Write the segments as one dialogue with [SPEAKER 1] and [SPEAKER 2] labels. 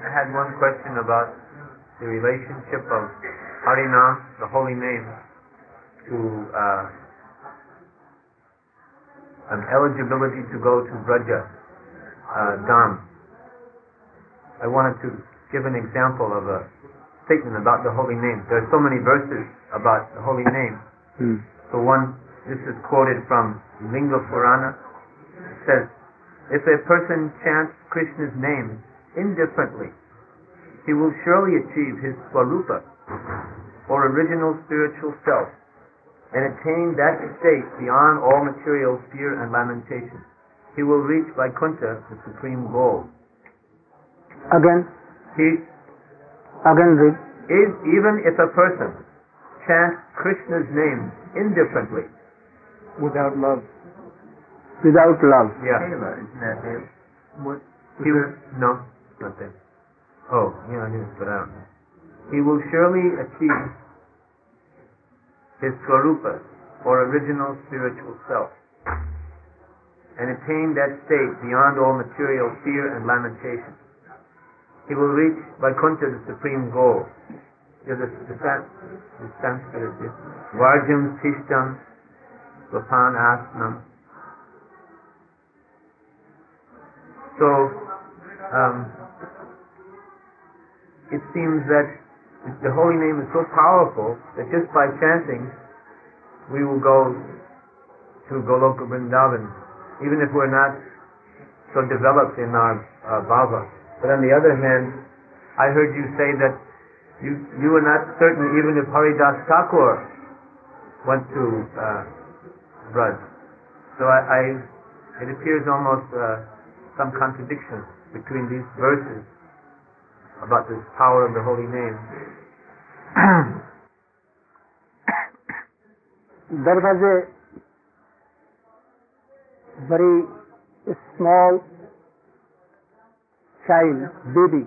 [SPEAKER 1] I had one question about the relationship of Harinam, the holy name, to uh, an eligibility to go to Braja uh, Dham. I wanted to give an example of a statement about the holy name. There are so many verses about the holy name.
[SPEAKER 2] Hmm.
[SPEAKER 1] So one, this is quoted from Linga Purana. It says, if a person chants Krishna's name indifferently, he will surely achieve his swarupa, or original spiritual self, and attain that state beyond all material fear and lamentation. He will reach Vaikuntha, the supreme goal.
[SPEAKER 2] Again,
[SPEAKER 1] He
[SPEAKER 2] again read.
[SPEAKER 1] is even if a person chants Krishna's name indifferently.
[SPEAKER 3] Without love.
[SPEAKER 2] Without love.
[SPEAKER 1] Yeah.
[SPEAKER 3] Kayla, isn't that it? What?
[SPEAKER 1] He no, not there. Oh, yeah, but I don't know. He will surely achieve his swarupa, or original spiritual self, and attain that state beyond all material fear and lamentation. He will reach Vaikuntha, the supreme goal. The, the, San- the Sanskrit is Varjam Tishtam Vapan Asnam. So, um, it seems that the holy name is so powerful that just by chanting, we will go to Goloka Vrindavan, even if we're not so developed in our uh, bhava. But on the other hand, I heard you say that you you were not certain even if Haridas Thakur went to uh. So I, I it appears almost uh, some contradiction between these verses about this power of the holy name.
[SPEAKER 2] There was a very small child, baby.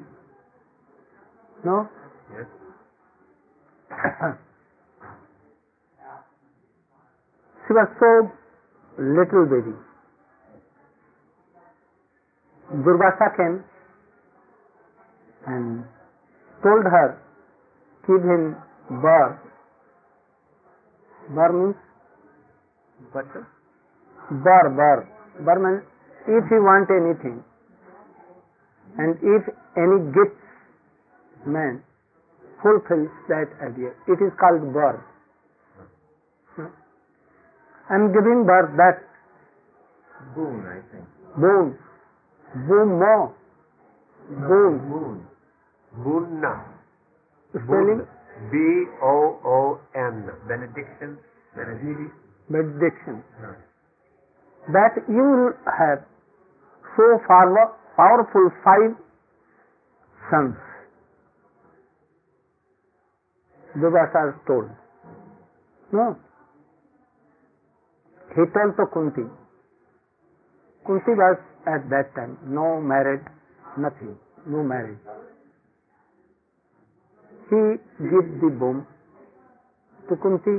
[SPEAKER 2] No?
[SPEAKER 1] Yes.
[SPEAKER 2] she was so little baby. Durvasa came and told her, give him bar. Bar means
[SPEAKER 1] Butter?
[SPEAKER 2] bar, bar. Bar means if you want anything and if any gift man fulfills that idea, it is called bar. Hmm. I am giving bar that
[SPEAKER 1] Boon, I think.
[SPEAKER 2] boon, boon more, boon,
[SPEAKER 1] Moon. Boon.
[SPEAKER 2] Spelling
[SPEAKER 1] B O O N. Benediction. Benediction.
[SPEAKER 2] benediction. That you will have so far powerful five sons. Durvasa told. No. He told to Kunti. Kunti was at that time no married, nothing, no marriage. He gave the bomb to Kunti.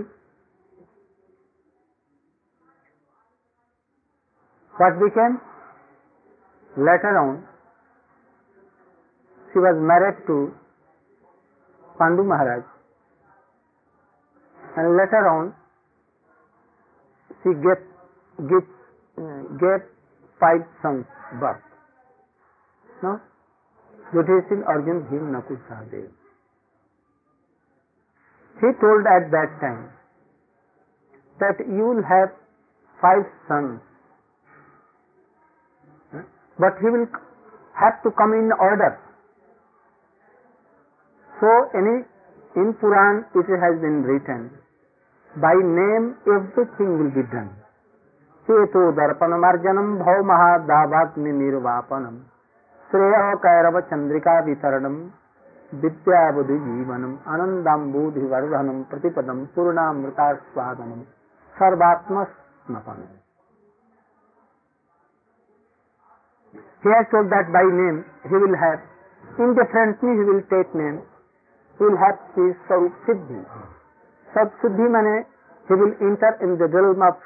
[SPEAKER 2] What became? Later on, she was married to Pandu Maharaj. And later on, she gave, gave, uh, gave five sons birth. No? Yudhishthir, Arjun, Bhim, Nakul, Sahadev. He told at that time that you will have five sons, but he will have to come in order. So, any in Puran it has been written, by name everything will be done. चेतो दर्पणमार्जनम भव महादावाग्नि निर्वापनम श्रेय कैरव चंद्रिका वितरणम विद्या बुद्धि जीवनम आनंदाम्बुधि वर्धनम प्रतिपदम पूर्णामृतास्वादनम सर्वात्म स्मपनम He has told that by name he will have, indifferently he will take name, he will have his Sarup Siddhi. Sarup Siddhi means he will enter in the realm of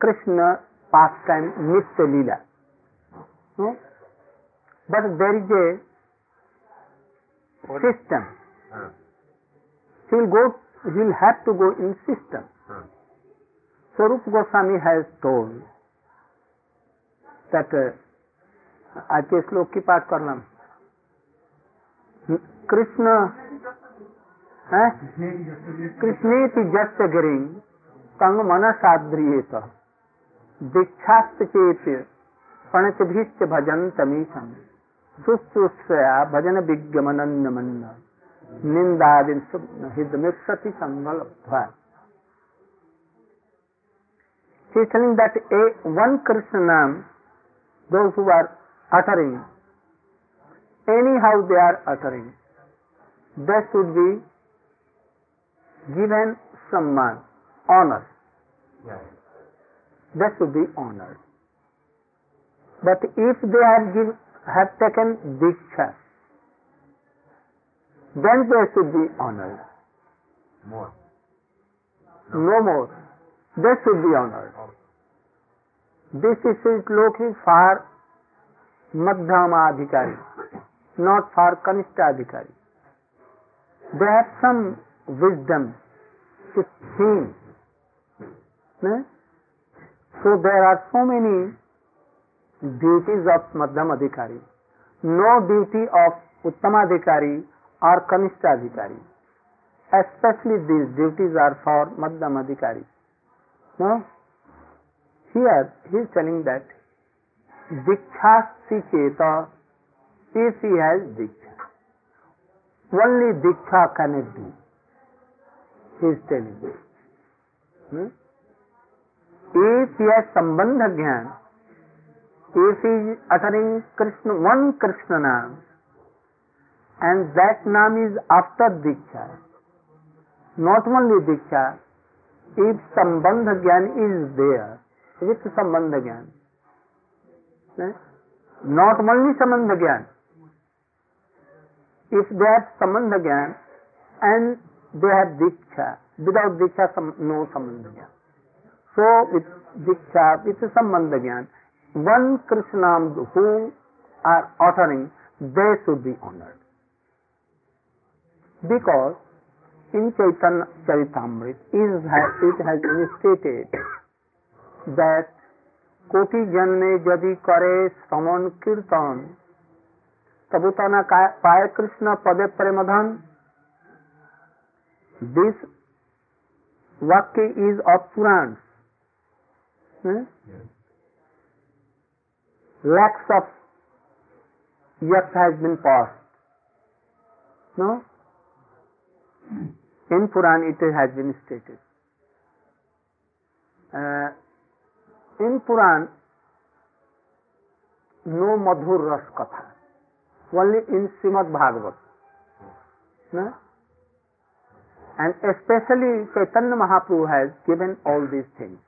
[SPEAKER 2] Krishna pastime Nitya Leela. No? But there is a system.
[SPEAKER 1] Uh,
[SPEAKER 2] He will go, he will have to go in system.
[SPEAKER 1] uh,
[SPEAKER 2] Swarup Goswami has told that uh, आज के श्लोक की पाठ करना कृष्ण है कृष्णेति just गिरिंग तंग मन साद्रियेत दीक्षास्त चेत पणचभिश्च भजन तमीशम शुश्रूषया भजन विज्ञमन मन निंदा दिन हित में सती संगल telling that a one Krishna नाम दो are uttering anyhow they are uttering that should be given सम्मान
[SPEAKER 1] honour
[SPEAKER 2] that should be honour but if they are give have taken diksha, then they should be honored.
[SPEAKER 1] More.
[SPEAKER 2] No no more. They should be honored. This is looking for Madhyamadhikari, not for Kanishtadhikari. They have some wisdom to think. eh? So there are so many duties of मध्यम अधिकारी no duty of उत्तमाधिकारी और कनिष्ठ अधिकारी especially these duties are for मध्यम अधिकारी no here he is telling that दीक्षा सीखेत if he has दीक्षा only Diksha can it do he is telling that if he संबंध ज्ञान if uttering Krishna one Krishna नाम एंड दैट नाम is after Diksha not only दीक्षा if संबंध ज्ञान is there with संबंध ज्ञान नॉट ओनली संबंध ज्ञान if they have sambandh gyan and they have diksha without diksha no sambandh gyan so with diksha with संबंध gyan one Krishna नाम who are uttering they should be honoured because in Chaitanya Charitamrita is it has stated that कोटि जन्म यदि करे समन कीर्तन कबूतना पाय कृष्ण पदे प्रेमधन। दिस वाक्य is of Purana lakhs of years has been passed. No? In Puran it has been stated. Uh, in Puran, no Madhur Ras Katha. Only in Srimad Bhagavat. No? And especially Chaitanya Mahaprabhu has given all these things.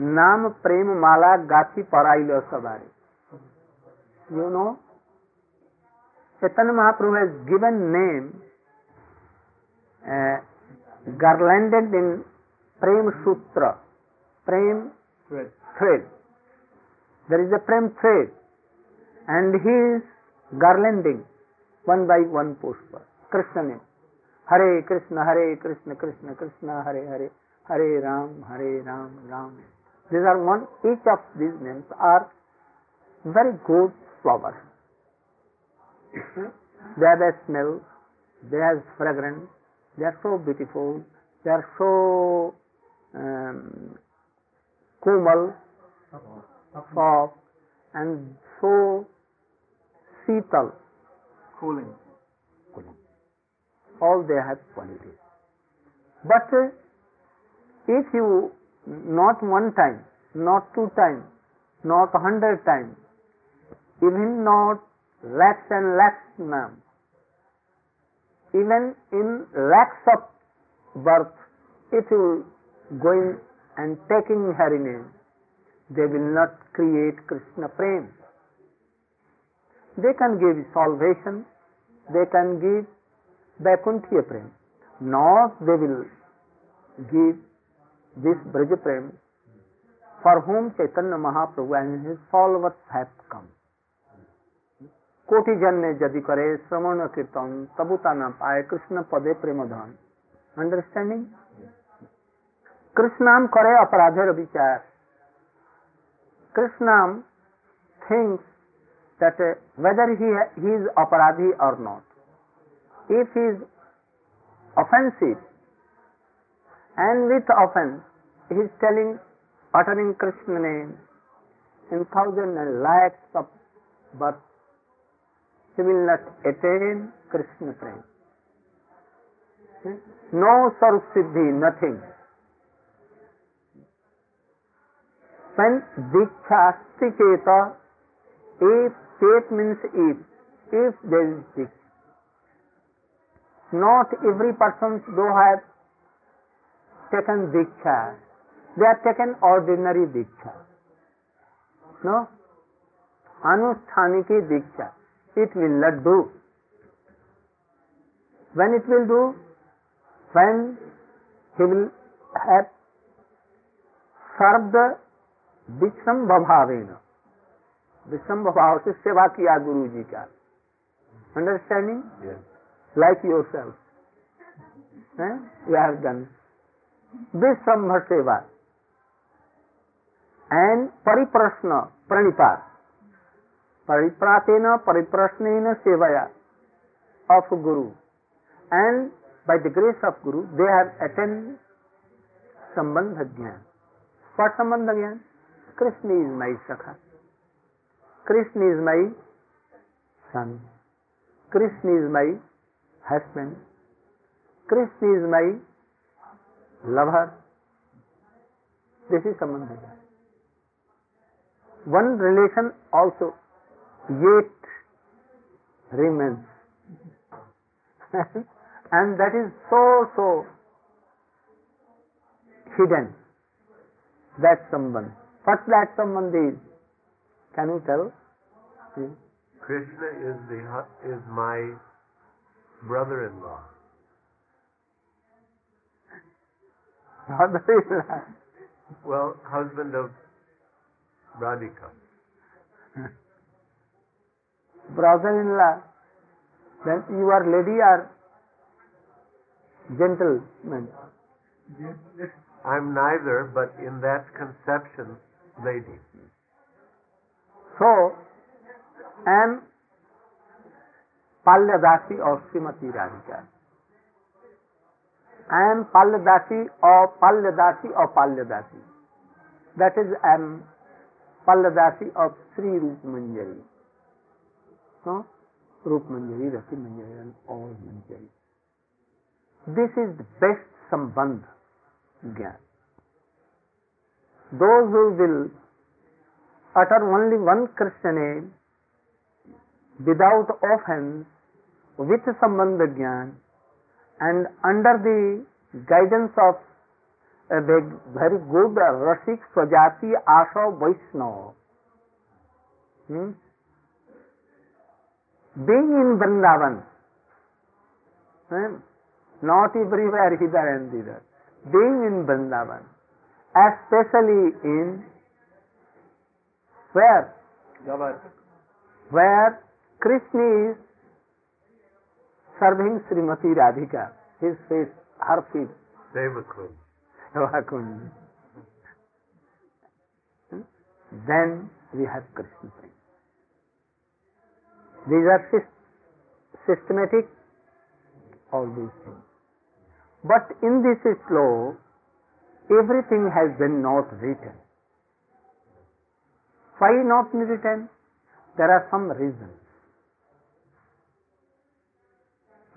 [SPEAKER 2] नाम प्रेम माला गाथी पढ़ाई लो सवारे। You know Chaitanya Mahaprabhu has given name garlanded in प्रेम सूत्र
[SPEAKER 3] प्रेम
[SPEAKER 2] thread there is a Prem thread and he is garlanding one by one पुष्प। कृष्ण ने। हरे कृष्ण हरे कृष्ण कृष्ण कृष्ण हरे हरे हरे राम हरे Ram, Ram. These are one each of these names are very good flowers they have a smell they have fragrance they are so beautiful they are so um, komal soft and so sheetal
[SPEAKER 3] Cooling. Cooling.
[SPEAKER 2] All they have qualities. But uh, if you not one time, not two times, not a hundred times, even not lakhs and lakhs now, even in lakhs of birth, if you going and taking Hari name, they will not create Krishna prem. They can give salvation, they can give Vaikunthiya prem. Not they will give this Braja prem for whom Chaitanya Mahaprabhu and his followers have come. कोटि जन्मे यदि करे श्रवण कीर्तन तबुता न पाए कृष्ण पदे प्रेम धन understanding कृष्णाम करे अपराधेर विचार कृष्णाम thinks that uh, whether he, he is aparadhi or not. If he is offensive and with offense, he is telling, uttering Krishna name in thousands and lakhs of births, he will not attain Krishna prem. No Sarup Siddhi, nothing. When Diksha Astiketa, if State means if, if there is Diksha. Not every person who have taken Diksha, they are taken ordinary Diksha no anushthaniki Diksha it will not do when it will do when he will have serve the विषम भावेन विषम भाव से सेवा किया गुरु जी का understanding like yourself you have done विषम सेवा एंड परिप्रश्न प्रणिपात परिप्रातेन परिप्रश्न सेवया of guru and by the grace of guru they have attend sambandh ज्ञान what संबंध ज्ञान कृष्ण इज़ माई सखा Krishna is my son. Krishna is my husband. Krishna is my lover. This is Sambandha. One relation also yet remains. and that is so, so hidden. That Sambandha. What that Sambandha is? Can you tell? Hmm?
[SPEAKER 4] Krishna is the is my brother-in-law.
[SPEAKER 2] Brother-in-law.
[SPEAKER 4] Well, husband of Radhika.
[SPEAKER 2] Brother-in-law. Then you are lady or gentleman?
[SPEAKER 4] I'm neither, but in that conception, lady.
[SPEAKER 2] So, I am Palyadasi or Srimati Radhika. I am Palyadasi or Palyadasi or Palyadasi. That is I am पल्लदासी और श्री रूप मंजरी। कौन रूप मंजरी, रति मंजरी और Manjari. This is best संबंध ज्ञान। Though will utter only one Krishna M without offence with संबंध ज्ञान and under the guidance of very good रसिक स्वजाति आशो वैष्णव being in Vrindavan not everywhere hither and thither being in Vrindavan especially in where where Krishna is serving Shrimati Radhika his face her feet
[SPEAKER 4] डेवक्रोध
[SPEAKER 2] Sevakund. Then we have Krishna prema. These are systematic, all these things. But in this slow, everything has been not written. Why not written? There are some reasons.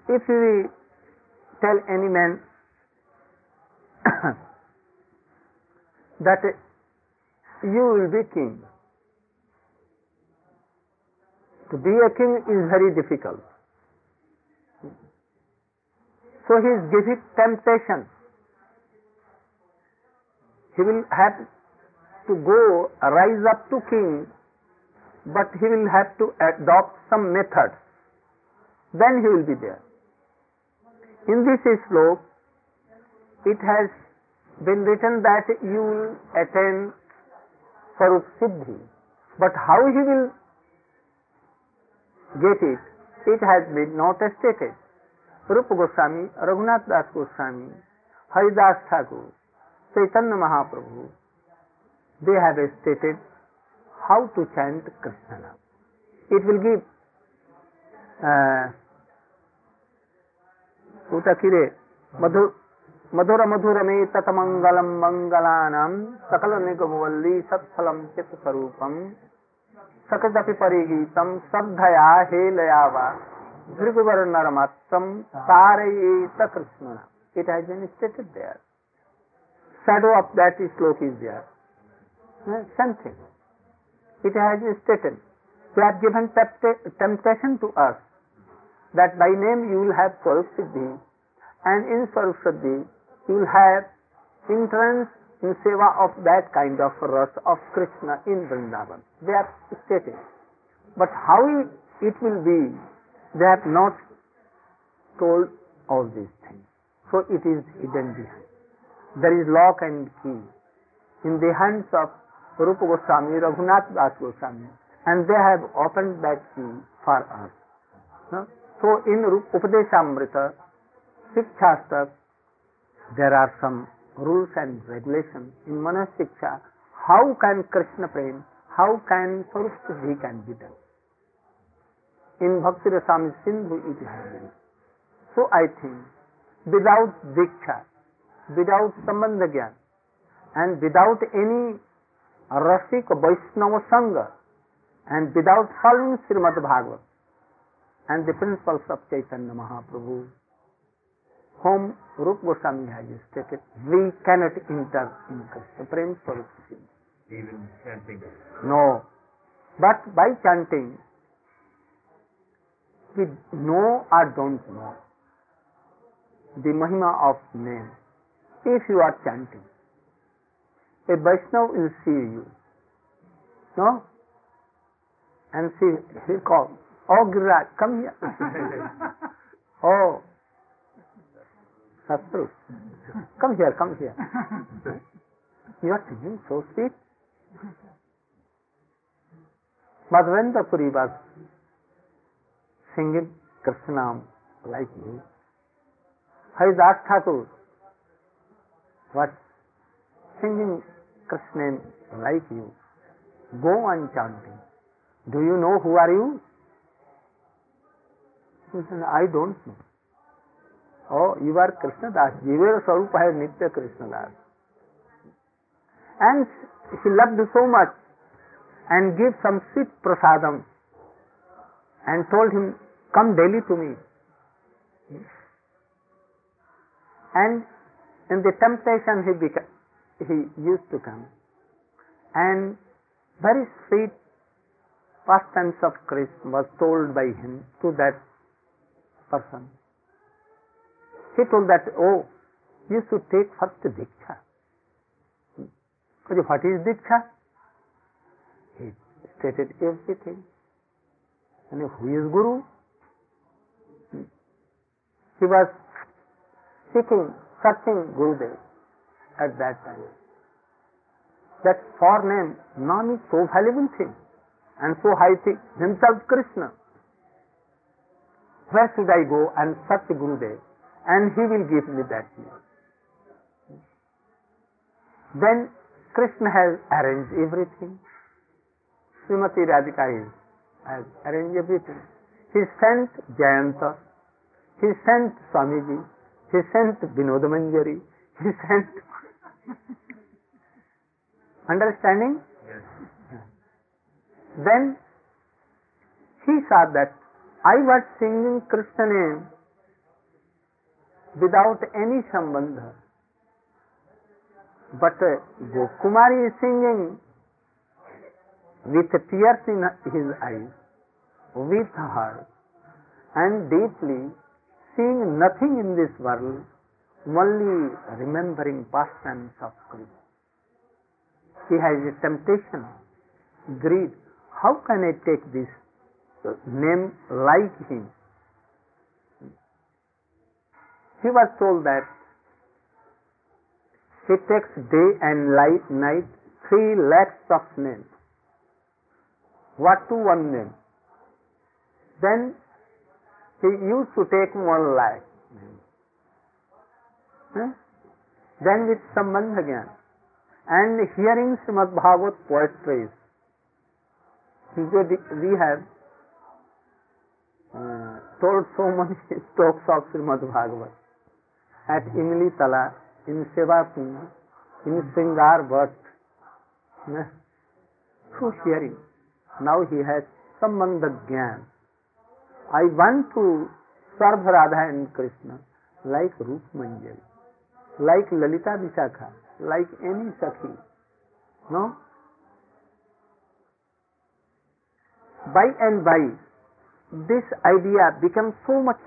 [SPEAKER 2] If we tell any man that you will be king, to be a king is very difficult. So he is giving temptation. He will have to go rise up to king, but he will have to adopt some methods. Then he will be there. In this slope, it has been written that you will attain Sarup Siddhi. But how he will get it, it has been not stated. Rupa Goswami, Raghunath Das Goswami, Haridas Thakur, Chaitanya Mahaprabhu, they have stated how to chant Krishna now. It will give uh, ওটা मधुर मधुर में तत मंगल मंगला सकल निगमवल्ली सत्फलम चित स्वरूपम। सकृदपि परिगीतम श्रद्धया हे लयावा भृगुवर नरमात्रम सारे तकृष्ण it has been stated there shadow of that श्लोक is there something it has stated you have given temptation to us that by name you will have Siddhi and in स्वरूप सिद्धि you will have entrance in seva of that kind of ras of Krishna in Vrindavan. They have stated. But how it will be, they have not told all these things. So it is hidden behind. There is lock and key in the hands of Rupa Goswami, Raghunath Das Goswami, and they have opened that key for us. So in Upadeshamrita, Shikshastak, there are some rules and regulations in Manas Shiksha. How can Krishna Prem, how can Swarup Siddhi can be done? In Bhakti Rasam Sindhu it has been. So I think without Diksha, without Sambandha Gyan, and without any Rasik Vaishnava Sangha, and without following Srimad Bhagavat, and the principles of Chaitanya Mahaprabhu, whom Rup Goswami has stated, we cannot enter in Krishna Prem Swarup
[SPEAKER 1] Even chanting.
[SPEAKER 2] No. But by chanting, we know or don't know the Mahima of name. If you are chanting, a Vaishnav will see you. No? And see, he call, Oh Giriraj, come here. oh, Satru, come here, come here. You are singing so sweet. Madhavendra Puri was singing Krishnam like you. Haridas Thakur was singing Krishna like you. Go on chanting. Do you know who are you? He said, I don't know. Oh, you are Krishna Das. Jiver Sarupa hai Nitya Krishna Das. And he loved so much and gave some sweet prasadam and told him, come daily to me. And in the temptation he, he used to come. And very sweet pastimes of Krishna was told by him to that person. He told that, oh, you should take first Diksha. Because what is Diksha? He stated everything. And who is Guru? He was seeking, searching Gurudev at that time. That for name, Nam is so valuable thing and so high thing, himself Krishna. Where should I go and search Gurudev? And he will give me that name. Then Krishna has arranged everything. Srimati Radhika is, has arranged everything. He sent Jayanta, he sent Swamiji, he sent Vinod Manjari, he sent. Understanding?
[SPEAKER 1] Yes.
[SPEAKER 2] Then he saw that I was singing Krishna name without any sambandha. But uh, Gokumari is singing with tears in his eyes, with her, and deeply seeing nothing in this world, only remembering pastimes of Krishna. He has a temptation, greed. How can I take this name like him? He was told that he takes day and light, night three lakhs of names. What to one name? Then he used to take one life. Huh? Then with Sambandh again. And hearing Srimad Bhagavat poetry, we have uh, told so many talks of Srimad Bhagavat at Imli Tala in सेवा in Shringar Bhatt through hearing now he has संबंध ज्ञान I want to serve Radha and Krishna like Rup Manjari like Lalita Vishakha like any सखी no by and by this idea become so much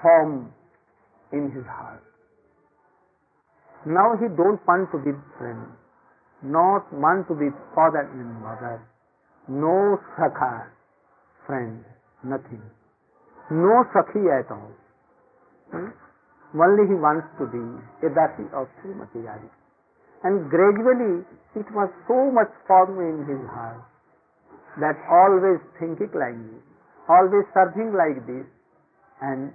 [SPEAKER 2] form in his heart Now he don't want to be friend, not want to be father and mother, no sakha, friend, nothing, no sakhi at all. Hmm? Only he wants to be a dasi of Srimati Radhika. And gradually it was so much formed in his heart that always thinking like this, always serving like this, and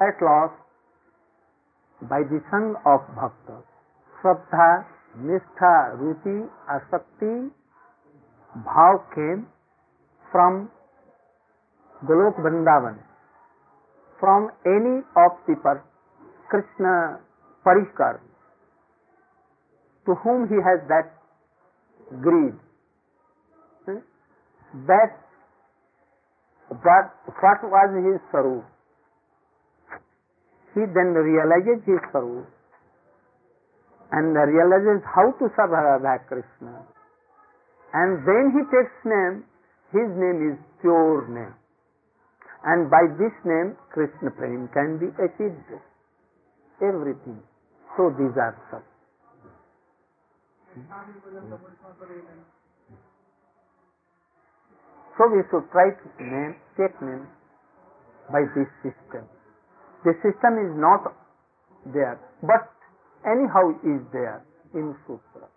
[SPEAKER 2] at last by the संग of भक्त। श्रद्धा, निष्ठा, रुचि, आसक्ति, भाव came from Golok Vrindavan. From any of people Krishna Parrikar to whom he has that greed that what was his स्वरूप He then realizes his sarup and realizes how to serve Radha Krishna. And then he takes name, his name is pure name. And by this name, Krishna Prem can be achieved. Everything. So these are some. So we should try to name, take name by this system. The system is not there, but anyhow is there in Sutra.